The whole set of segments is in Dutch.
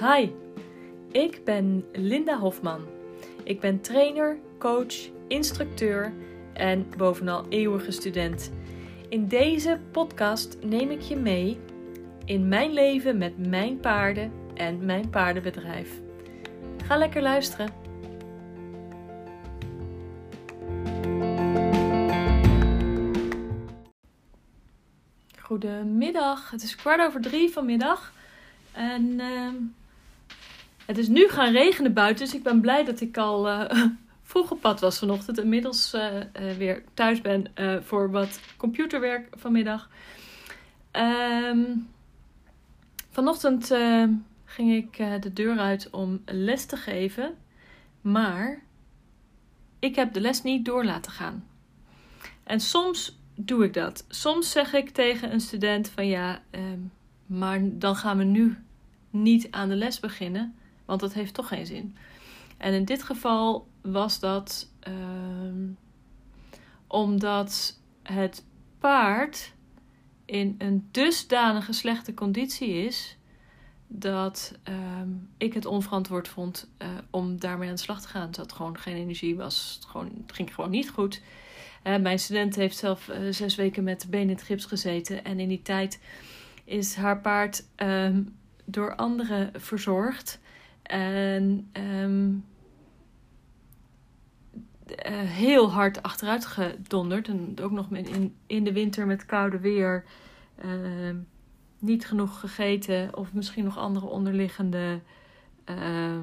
Hi, ik ben Linda Hofman. Ik ben trainer, coach, instructeur en bovenal eeuwige student. In deze podcast neem ik je mee in mijn leven met mijn paarden en mijn paardenbedrijf. Ga lekker luisteren. Goedemiddag, het is kwart over drie vanmiddag. En uh, het is nu gaan regenen buiten, dus ik ben blij dat ik al uh, vroeg op pad was vanochtend. Inmiddels uh, weer thuis ben voor wat computerwerk vanmiddag. Um, vanochtend ging ik de deur uit om les te geven, maar ik heb de les niet door laten gaan. En soms doe ik dat. Soms zeg ik tegen een student van ja, um, maar dan gaan we nu niet aan de les beginnen, want dat heeft toch geen zin. En in dit geval was dat uh, omdat het paard in een dusdanige slechte conditie is dat uh, ik het onverantwoord vond uh, om daarmee aan de slag te gaan. Het had gewoon geen energie, was gewoon, het ging gewoon niet goed. Mijn student heeft zelf eh, zes weken met benen in het gips gezeten en in die tijd is haar paard ehm, door anderen verzorgd. En um, uh, heel hard achteruit gedonderd. En ook nog in, in de winter met koude weer. Uh, niet genoeg gegeten. Of misschien nog andere onderliggende uh,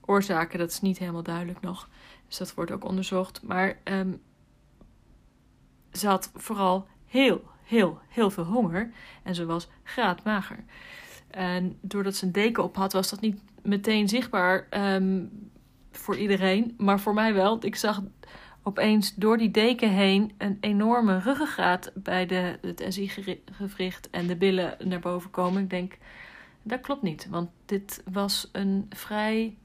oorzaken. Dat is niet helemaal duidelijk nog. Dus dat wordt ook onderzocht. Maar ze had vooral heel, heel, heel veel honger. En ze was graadmager. En doordat ze een deken op had, was dat niet meteen zichtbaar um, voor iedereen. Maar voor mij wel. Ik zag opeens door die deken heen een enorme ruggengraat bij de, het SI-gewricht en de billen naar boven komen. Ik denk, dat klopt niet. Want dit was een vrij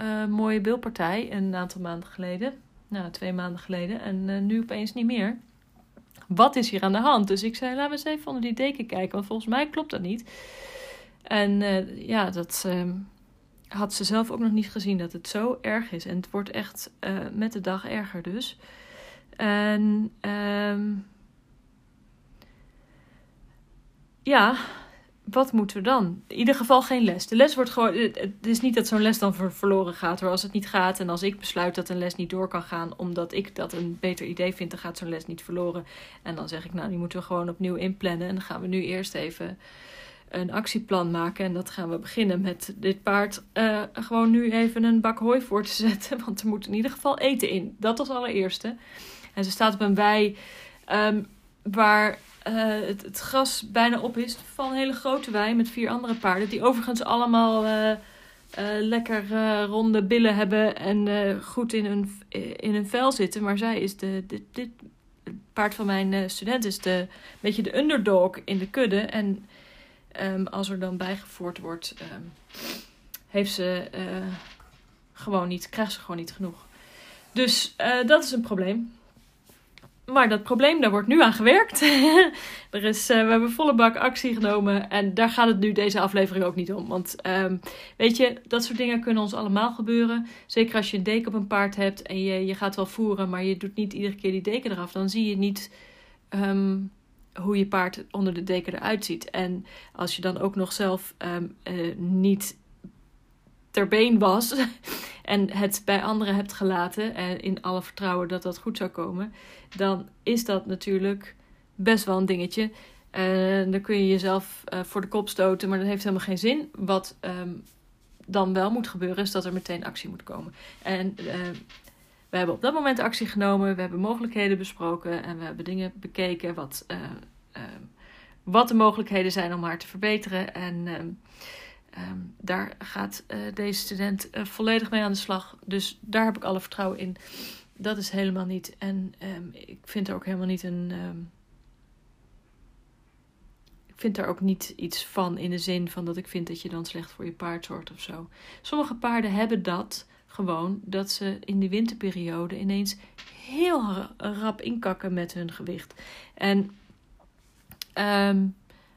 uh, mooie bilpartij een aantal maanden geleden. Nou, twee maanden geleden. En uh, nu opeens niet meer wat is hier aan de hand? Dus ik zei, laten we eens even onder die deken kijken, want volgens mij klopt dat niet. En uh, ja, dat uh, had ze zelf ook nog niet gezien, dat het zo erg is. En het wordt echt uh, met de dag erger dus. En um, ja, wat moeten we dan? In ieder geval geen les. De les wordt gewoon. Het is niet dat zo'n les dan verloren gaat. Maar als het niet gaat en als ik besluit dat een les niet door kan gaan. omdat ik dat een beter idee vind, dan gaat zo'n les niet verloren. En dan zeg ik, nou, die moeten we gewoon opnieuw inplannen. En dan gaan we nu eerst even een actieplan maken. En dat gaan we beginnen met dit paard uh, gewoon nu even een bak hooi voor te zetten. Want er moet in ieder geval eten in. Dat als allereerste. En ze staat op een wei um, waar uh, het, gras bijna op is van een hele grote wei met vier andere paarden. Die overigens allemaal uh, uh, lekker ronde billen hebben en goed in hun, in hun vel zitten. Maar zij is de, dit, dit paard van mijn student is de, een beetje de underdog in de kudde. En um, als er dan bijgevoerd wordt, um, heeft ze gewoon niet, krijgt ze gewoon niet genoeg. Dus dat is een probleem. Maar dat probleem, daar wordt nu aan gewerkt. er is, uh, we hebben volle bak actie genomen. En daar gaat het nu deze aflevering ook niet om. Want um, weet je, dat soort dingen kunnen ons allemaal gebeuren. Zeker als je een deken op een paard hebt en je, je gaat wel voeren, maar je doet niet iedere keer die deken eraf. Dan zie je niet um, hoe je paard onder de deken eruit ziet. En als je dan ook nog zelf um, uh, niet ter been was en het bij anderen hebt gelaten en in alle vertrouwen dat dat goed zou komen, dan is dat natuurlijk best wel een dingetje. En dan kun je jezelf uh, voor de kop stoten, maar dat heeft helemaal geen zin. Wat um, dan wel moet gebeuren, is dat er meteen actie moet komen. En uh, we hebben op dat moment actie genomen, we hebben mogelijkheden besproken en we hebben dingen bekeken wat, uh, wat de mogelijkheden zijn om haar te verbeteren. En Um, daar gaat uh, deze student uh, volledig mee aan de slag. Dus daar heb ik alle vertrouwen in. Dat is helemaal niet. En um, ik vind er ook helemaal niet een. Um, ik vind daar ook niet iets van in de zin van dat ik vind dat je dan slecht voor je paard zorgt of zo. Sommige paarden hebben dat gewoon dat ze in de winterperiode ineens heel rap inkakken met hun gewicht. En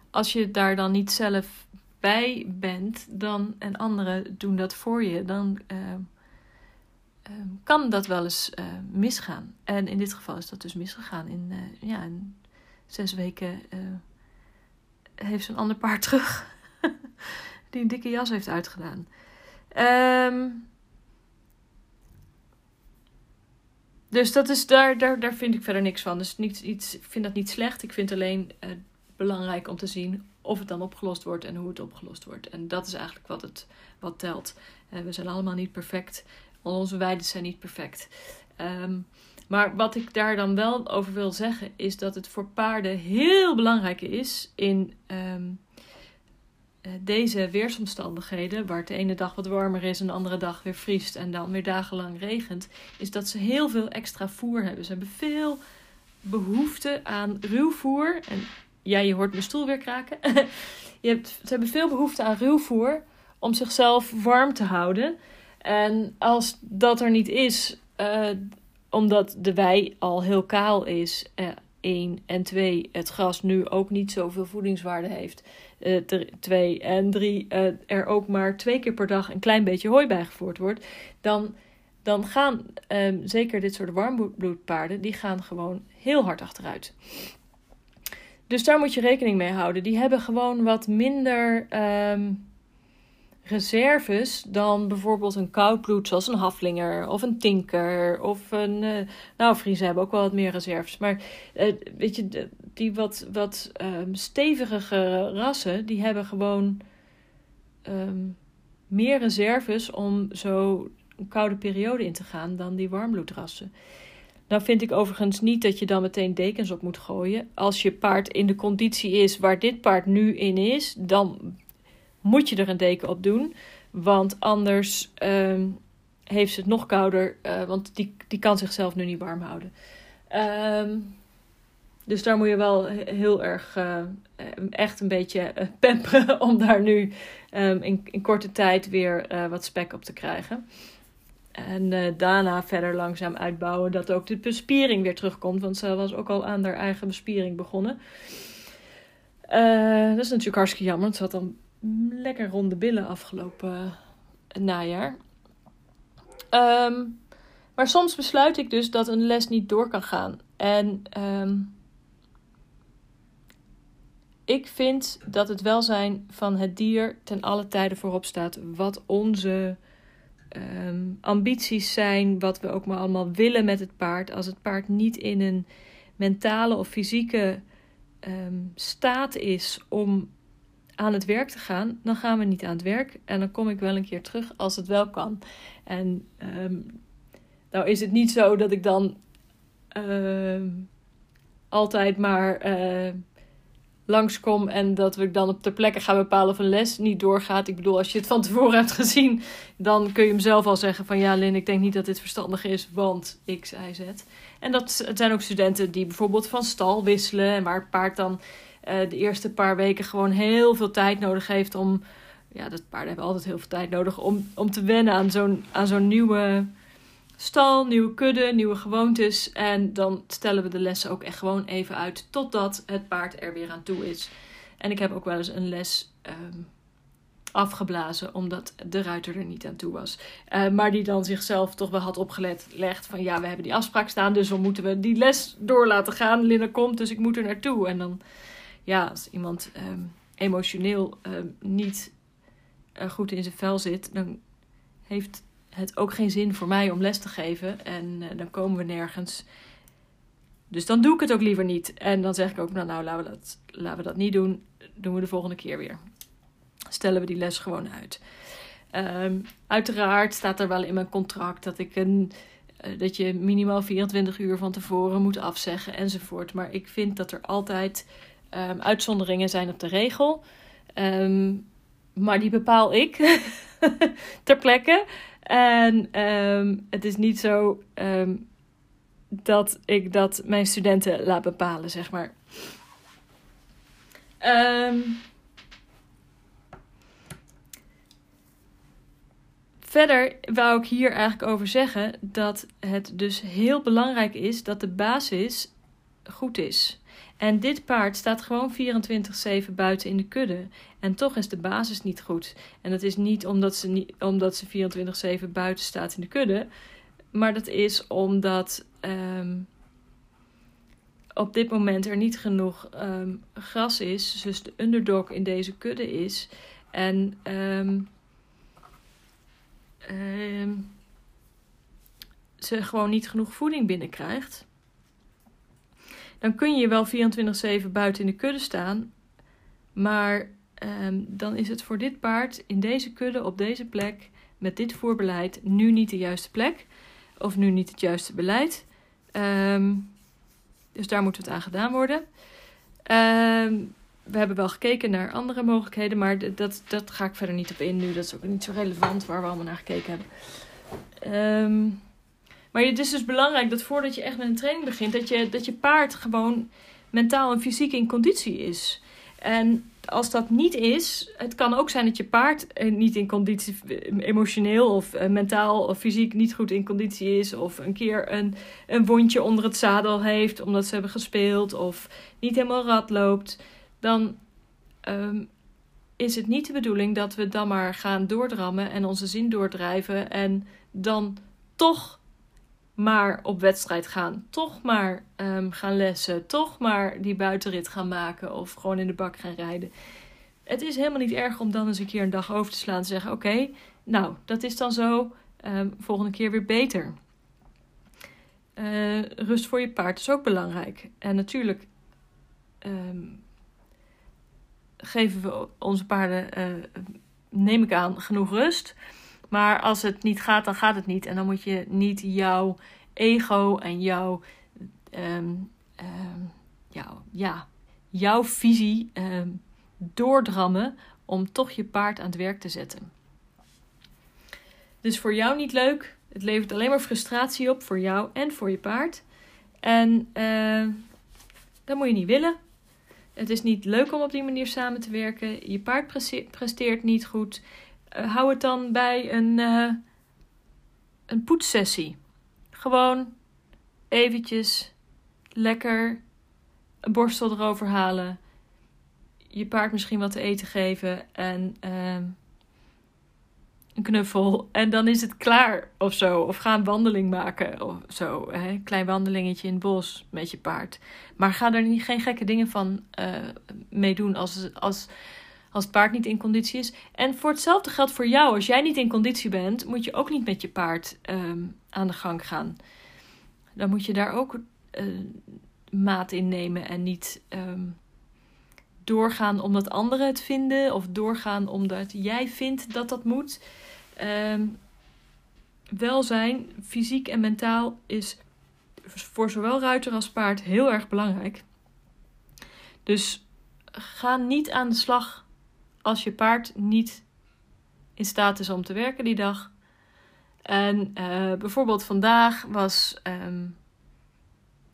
als je daar dan niet zelf bij bent dan, en anderen doen dat voor je, dan uh, kan dat wel eens uh, misgaan. En in dit geval is dat dus misgegaan. In, ja, in zes weken heeft ze een ander paard terug die een dikke jas heeft uitgedaan. Dus dat is, daar, daar, daar vind ik verder niks van. Dus niet, iets, ik vind dat niet slecht. Ik vind alleen uh, belangrijk om te zien of het dan opgelost wordt en hoe het opgelost wordt. En dat is eigenlijk wat, het, wat telt. Uh, we zijn allemaal niet perfect. Al onze weiden zijn niet perfect. Um, maar wat ik daar dan wel over wil zeggen, is dat het voor paarden heel belangrijk is in um, uh, deze weersomstandigheden, waar het de ene dag wat warmer is en de andere dag weer vriest en dan weer dagenlang regent, is dat ze heel veel extra voer hebben. Ze hebben veel behoefte aan ruw voer. En ja, je hoort mijn stoel weer kraken. je hebt, ze hebben veel behoefte aan ruw voer om zichzelf warm te houden. En als dat er niet is, uh, omdat de wei al heel kaal is, uh, één. En twee, het gras nu ook niet zoveel voedingswaarde heeft. Uh, twee en drie, er ook maar twee keer per dag een klein beetje hooi bijgevoerd wordt. Dan, dan gaan um, zeker dit soort warmbloedpaarden, die gaan gewoon heel hard achteruit. Dus daar moet je rekening mee houden. Die hebben gewoon wat minder um, reserves dan bijvoorbeeld een koudbloed zoals een haflinger of een tinker of een... Uh, nou, Friese hebben ook wel wat meer reserves. Maar uh, weet je, die wat, wat um, stevigere rassen, die hebben gewoon um, meer reserves om zo een koude periode in te gaan dan die warmbloedrassen. Nou vind ik overigens niet dat je dan meteen dekens op moet gooien. Als je paard in de conditie is waar dit paard nu in is, dan moet je er een deken op doen. Want anders um, heeft ze het nog kouder. Uh, want die, die kan zichzelf nu niet warm houden. Um, dus daar moet je wel heel erg uh, echt een beetje uh, pamperen om daar nu um, in, in korte tijd weer wat spek op te krijgen. En daarna verder langzaam uitbouwen dat ook de bespiering weer terugkomt. Want ze was ook al aan haar eigen bespiering begonnen. dat is natuurlijk hartstikke jammer. Want ze had dan lekker ronde billen afgelopen najaar. Um, maar soms besluit ik dus dat een les niet door kan gaan. En um, ik vind dat het welzijn van het dier ten alle tijde voorop staat. Wat onze um, ambities zijn, wat we ook maar allemaal willen met het paard. Als het paard niet in een mentale of fysieke staat is om aan het werk te gaan, dan gaan we niet aan het werk. En dan kom ik wel een keer terug als het wel kan. En um, nou is het niet zo dat ik dan altijd maar uh, langskom en dat we dan op ter plekke gaan bepalen of een les niet doorgaat. Ik bedoel, als je het van tevoren hebt gezien, dan kun je hem zelf al zeggen van ja, Lin, ik denk niet dat dit verstandig is, want X, Y, Z. En dat het zijn ook studenten die bijvoorbeeld van stal wisselen en waar het paard dan uh, de eerste paar weken gewoon heel veel tijd nodig heeft om. Ja, dat paarden hebben altijd heel veel tijd nodig om, om te wennen aan zo'n, aan zo'n nieuwe stal, nieuwe kudde, nieuwe gewoontes. En dan stellen we de lessen ook echt gewoon even uit totdat het paard er weer aan toe is. En ik heb ook wel eens een les um, afgeblazen omdat de ruiter er niet aan toe was. Uh, maar die dan zichzelf toch wel had opgelegd van ja, we hebben die afspraak staan, dus dan moeten we die les door laten gaan. Linda komt, dus ik moet er naartoe. En dan ja, als iemand um, emotioneel um, niet uh, goed in zijn vel zit, dan heeft het ook geen zin voor mij om les te geven. En uh, dan komen we nergens. Dus dan doe ik het ook liever niet. En dan zeg ik ook, nou, nou laten, we dat, laten we dat niet doen. Doen we de volgende keer weer. Stellen we die les gewoon uit. Um, uiteraard staat er wel in mijn contract dat ik een uh, dat je minimaal 24 uur van tevoren moet afzeggen enzovoort. Maar ik vind dat er altijd Um, uitzonderingen zijn op de regel. Um, maar die bepaal ik ter plekke. En um, het is niet zo dat ik dat mijn studenten laat bepalen, zeg maar. verder wou ik hier eigenlijk over zeggen dat het dus heel belangrijk is dat de basis goed is. En dit paard staat gewoon 24-7 buiten in de kudde. En toch is de basis niet goed. En dat is niet omdat ze, niet, omdat ze 24-7 buiten staat in de kudde. Maar dat is omdat um, op dit moment er niet genoeg um, gras is. Dus de underdog in deze kudde is. En um, ze gewoon niet genoeg voeding binnenkrijgt. Dan kun je wel 24-7 buiten in de kudde staan. Maar dan is het voor dit paard in deze kudde op deze plek met dit voorbeleid nu niet de juiste plek of nu niet het juiste beleid. Um, dus daar moet het aan gedaan worden. Um, we hebben wel gekeken naar andere mogelijkheden, maar dat, dat ga ik verder niet op in nu. Dat is ook niet zo relevant waar we allemaal naar gekeken hebben. Um, maar het is dus belangrijk dat voordat je echt met een training begint, dat je, dat je paard gewoon mentaal en fysiek in conditie is. En als dat niet is, het kan ook zijn dat je paard eh, niet in conditie, emotioneel of eh, mentaal of fysiek niet goed in conditie is. Of een keer een, een wondje onder het zadel heeft omdat ze hebben gespeeld. Of niet helemaal rad loopt. Dan um, is het niet de bedoeling dat we dan maar gaan doordrammen en onze zin doordrijven. En dan toch maar op wedstrijd gaan. Toch maar um, gaan lessen. Toch maar die buitenrit gaan maken. Of gewoon in de bak gaan rijden. Het is helemaal niet erg om dan eens een keer een dag over te slaan. En te zeggen: Oké, nou, dat is dan zo. Um, volgende keer weer beter. Uh, rust voor je paard is ook belangrijk. En natuurlijk um, geven we onze paarden, uh, neem ik aan, genoeg rust. Maar als het niet gaat, dan gaat het niet. En dan moet je niet jouw ego en jouw, um, jouw, ja, jouw visie um, doordrammen om toch je paard aan het werk te zetten. Dus voor jou niet leuk. Het levert alleen maar frustratie op voor jou en voor je paard. En uh, dat moet je niet willen. Het is niet leuk om op die manier samen te werken. Je paard presteert niet goed. Uh, hou het dan bij een, uh, een poetssessie. Gewoon eventjes lekker een borstel erover halen. Je paard misschien wat te eten geven en uh, een knuffel. En dan is het klaar of zo. Of ga een wandeling maken of zo. Een klein wandelingetje in het bos met je paard. Maar ga er niet, geen gekke dingen van uh, mee doen als, als als het paard niet in conditie is. En voor hetzelfde geldt voor jou. Als jij niet in conditie bent, moet je ook niet met je paard um, aan de gang gaan. Dan moet je daar ook uh, maat in nemen en niet um, doorgaan omdat anderen het vinden of doorgaan omdat jij vindt dat dat moet. Um, welzijn, fysiek en mentaal, is voor zowel ruiter als paard heel erg belangrijk. Dus ga niet aan de slag als je paard niet in staat is om te werken die dag. En uh, bijvoorbeeld vandaag was um,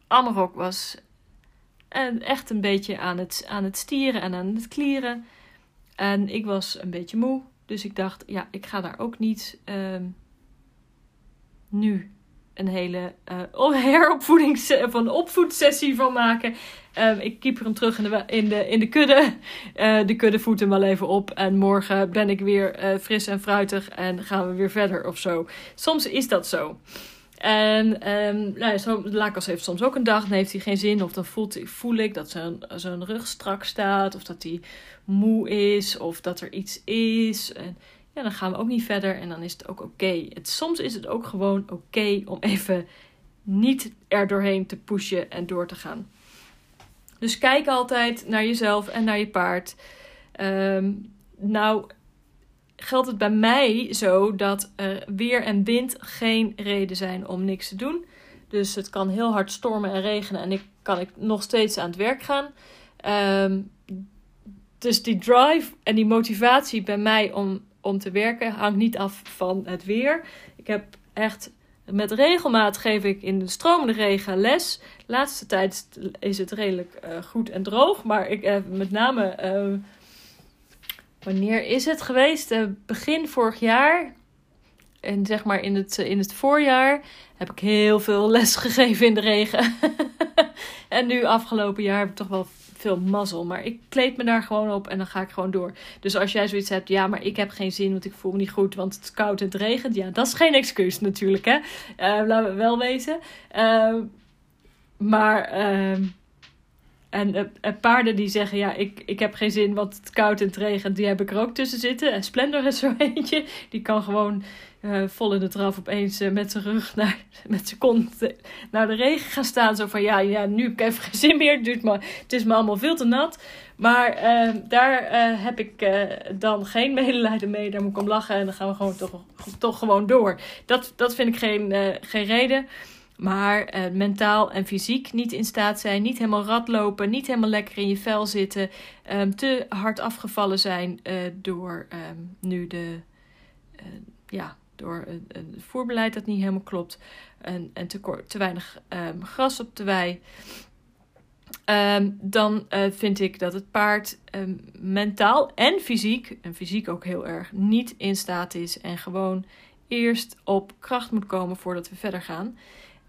Amarok was echt een beetje aan het, aan het stieren en aan het klieren. En ik was een beetje moe. Dus ik dacht, ja, ik ga daar ook niet um, nu een hele uh, een opvoedsessie van maken. Um, ik keep hem terug in de, in de, in de kudde. Uh, de kudde voet hem wel even op. En morgen ben ik weer uh, fris en fruitig en gaan we weer verder of zo. Soms is dat zo. En um, nou ja, zo, Lakos heeft soms ook een dag, dan heeft hij geen zin. Of dan voelt, voel ik dat zijn, zijn rug strak staat. Of dat hij moe is. Of dat er iets is. En ja, dan gaan we ook niet verder. En dan is het ook oké. Soms is het ook gewoon oké om even niet er doorheen te pushen en door te gaan. Dus kijk altijd naar jezelf en naar je paard. Um, nou, geldt het bij mij zo dat weer en wind geen reden zijn om niks te doen. Dus het kan heel hard stormen en regenen en ik kan ik nog steeds aan het werk gaan. Um, dus die drive en die motivatie bij mij om, om te werken hangt niet af van het weer. Ik heb echt met regelmaat geef ik in de stromende regen les. Laatste tijd is het redelijk uh, goed en droog. Maar ik heb met name. Uh, wanneer is het geweest? Begin vorig jaar. En zeg maar in het, in het voorjaar heb ik heel veel les gegeven in de regen. en nu afgelopen jaar heb ik toch wel veel mazzel. Maar ik kleed me daar gewoon op en dan ga ik gewoon door. Dus als jij zoiets hebt, ja, maar ik heb geen zin, want ik voel me niet goed, want het is koud en het regent. Ja, dat is geen excuus natuurlijk, hè. Uh, laten we wel weten. Uh, maar... Uh, en uh, paarden die zeggen, ja, ik, ik heb geen zin, want het koud en het regent, die heb ik er ook tussen zitten. En Splendor is zo eentje, die kan gewoon uh, vol in de draf opeens uh, met zijn rug naar, met zijn kont naar de regen gaan staan. Zo van, ja, ja, nu heb ik even geen zin meer, het, duurt maar, het is me allemaal veel te nat. Maar daar heb ik dan geen medelijden mee, daar moet ik om lachen en dan gaan we gewoon toch, toch gewoon door. Dat, dat vind ik geen, geen reden. Maar uh, mentaal en fysiek niet in staat zijn, niet helemaal radlopen, niet helemaal lekker in je vel zitten, um, te hard afgevallen zijn uh, door um, nu de, uh, ja, door het voerbeleid dat niet helemaal klopt en, en te, te weinig um, gras op de wei. dan vind ik dat het paard mentaal en fysiek, en fysiek ook heel erg, niet in staat is en gewoon eerst op kracht moet komen voordat we verder gaan.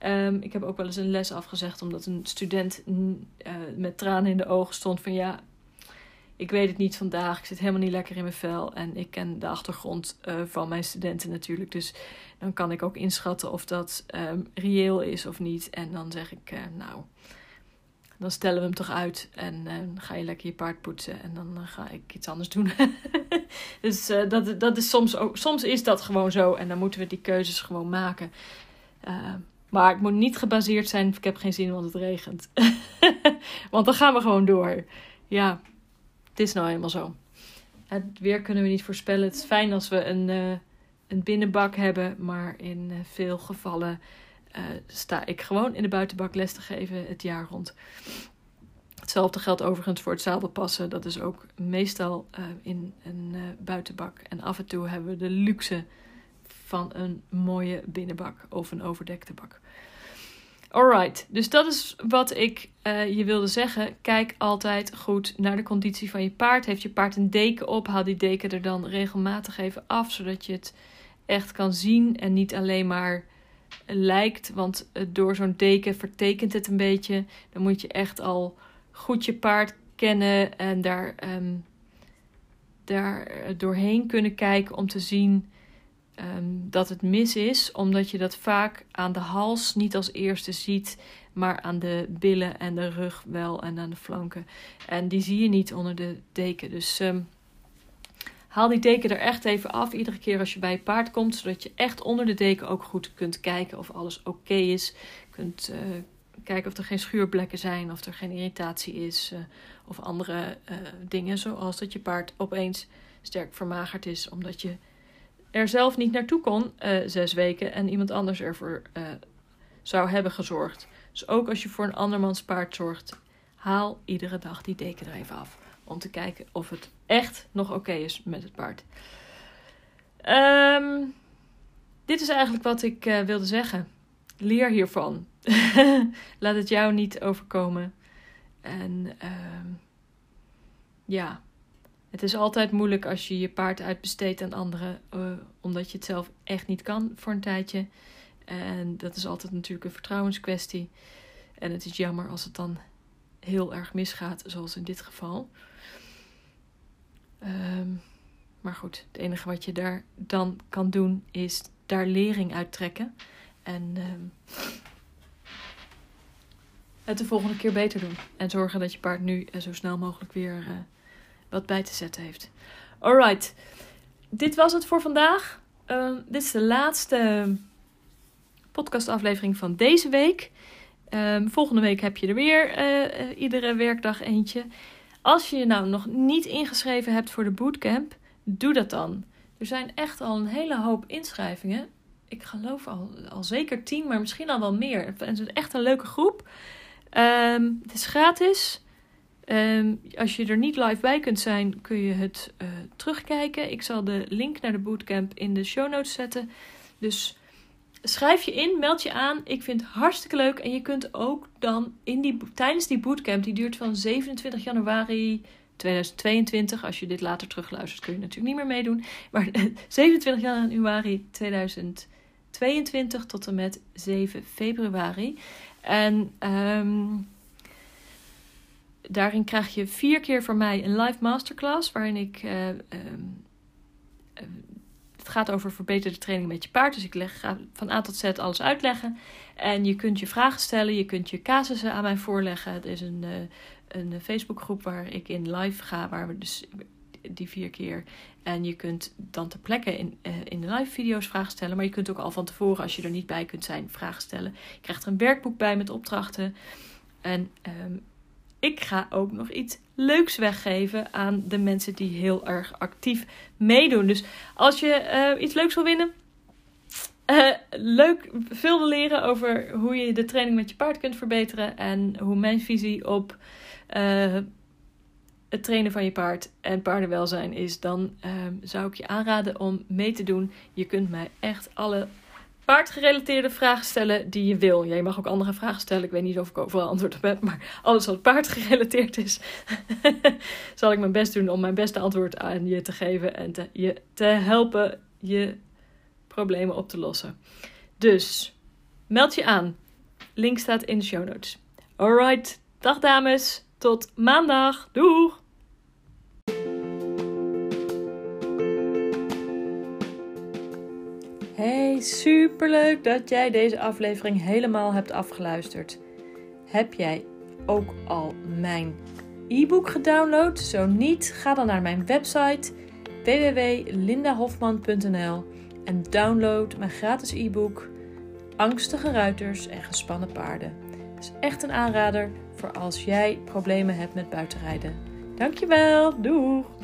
Um, ik heb ook wel eens een les afgezegd omdat een student uh, met tranen in de ogen stond van ja, ik weet het niet vandaag, ik zit helemaal niet lekker in mijn vel en ik ken de achtergrond uh, van mijn studenten natuurlijk, dus dan kan ik ook inschatten of dat um, reëel is of niet. En dan zeg ik, uh, nou, dan stellen we hem toch uit en ga je lekker je paard poetsen en dan ga ik iets anders doen. dus dat, dat is soms ook, soms is dat gewoon zo en dan moeten we die keuzes gewoon maken. Maar het moet niet gebaseerd zijn, ik heb geen zin want het regent. want dan gaan we gewoon door. Ja, het is nou eenmaal zo. Het weer kunnen we niet voorspellen. Het is fijn als we een, uh, een binnenbak hebben, maar in uh, veel gevallen uh, sta ik gewoon in de buitenbak les te geven het jaar rond. Hetzelfde geldt overigens voor het zadelpassen. Dat is ook meestal in een buitenbak. En af en toe hebben we de luxe van een mooie binnenbak of een overdekte bak. Alright, dus dat is wat ik uh, je wilde zeggen. Kijk altijd goed naar de conditie van je paard. Heeft je paard een deken op, haal die deken er dan regelmatig even af, zodat je het echt kan zien en niet alleen maar lijkt. Want door zo'n deken vertekent het een beetje. Dan moet je echt al goed je paard kennen en daar, um, daar doorheen kunnen kijken om te zien um, dat het mis is, omdat je dat vaak aan de hals niet als eerste ziet, maar aan de billen en de rug wel en aan de flanken. En die zie je niet onder de deken. Dus um, haal die deken er echt even af, iedere keer als je bij je paard komt, zodat je echt onder de deken ook goed kunt kijken of alles oké is. Kunt uh, kijken of er geen schuurplekken zijn, of er geen irritatie is, uh, of andere uh, dingen, zoals dat je paard opeens sterk vermagerd is, omdat je er zelf niet naartoe kon, uh, zes weken, en iemand anders ervoor uh, zou hebben gezorgd. Dus ook als je voor een andermans paard zorgt, haal iedere dag die deken er even af. Om te kijken of het echt nog oké is met het paard. Um, dit is eigenlijk wat ik uh, wilde zeggen. Leer hiervan. Laat het jou niet overkomen. En uh, ja, het is altijd moeilijk als je je paard uitbesteedt aan anderen, uh, omdat je het zelf echt niet kan voor een tijdje. En dat is altijd natuurlijk een vertrouwenskwestie. En het is jammer als het dan heel erg misgaat, zoals in dit geval. Um, maar goed, het enige wat je daar dan kan doen is daar lering uit trekken. En um, het de volgende keer beter doen. En zorgen dat je paard nu zo snel mogelijk weer uh, wat bij te zetten heeft. Alright, dit was het voor vandaag. Uh, dit is de laatste podcastaflevering van deze week. Um, volgende week heb je er weer uh, iedere werkdag eentje. Als je je nou nog niet ingeschreven hebt voor de bootcamp, doe dat dan. Er zijn echt al een hele hoop inschrijvingen. Ik geloof al, al zeker tien, maar misschien al wel meer. Het is echt een leuke groep. Um, het is gratis. Um, als je er niet live bij kunt zijn, kun je het uh, terugkijken. Ik zal de link naar de bootcamp in de show notes zetten. Dus schrijf je in, meld je aan. Ik vind het hartstikke leuk. En je kunt ook dan in die, tijdens die bootcamp, die duurt van 27 januari 2022. Als je dit later terugluistert, kun je natuurlijk niet meer meedoen. Maar 27 januari 2022 tot en met 7 februari. En um, daarin krijg je vier keer van mij een live masterclass. Waarin ik. eh, ehm, eh, het gaat over verbeterde training met je paard. Dus ik leg, ga van A tot Z alles uitleggen. En je kunt je vragen stellen. Je kunt je casussen aan mij voorleggen. Het is een, eh, een Facebookgroep waar ik in live ga. Waar we dus die vier keer. En je kunt dan ter plekke in, in de live video's vragen stellen. Maar je kunt ook al van tevoren, als je er niet bij kunt zijn, vragen stellen. Je krijgt er een werkboek bij met opdrachten. En ehm, ik ga ook nog iets leuks weggeven aan de mensen die heel erg actief meedoen. Dus als je eh, iets leuks wil winnen. eh, leuk veel wil leren over hoe je de training met je paard kunt verbeteren. En hoe mijn visie op eh, het trainen van je paard en paardenwelzijn is. Dan zou ik je aanraden om mee te doen. Je kunt mij echt alle paardgerelateerde vragen stellen die je wil. Ja, je mag ook andere vragen stellen. Ik weet niet of ik overal antwoord op heb. Maar alles wat paardgerelateerd is, zal ik mijn best doen om mijn beste antwoord aan je te geven. En je te helpen je problemen op te lossen. Dus meld je aan. Link staat in de show notes. Alright, dag dames. Tot maandag. Doeg! Superleuk dat jij deze aflevering helemaal hebt afgeluisterd. Heb jij ook al mijn e-book gedownload? Zo niet, ga dan naar mijn website www.lindahofman.nl en download mijn gratis e-book Angstige ruiters en gespannen paarden. Het is echt een aanrader voor als jij problemen hebt met buitenrijden. Dankjewel, doeg!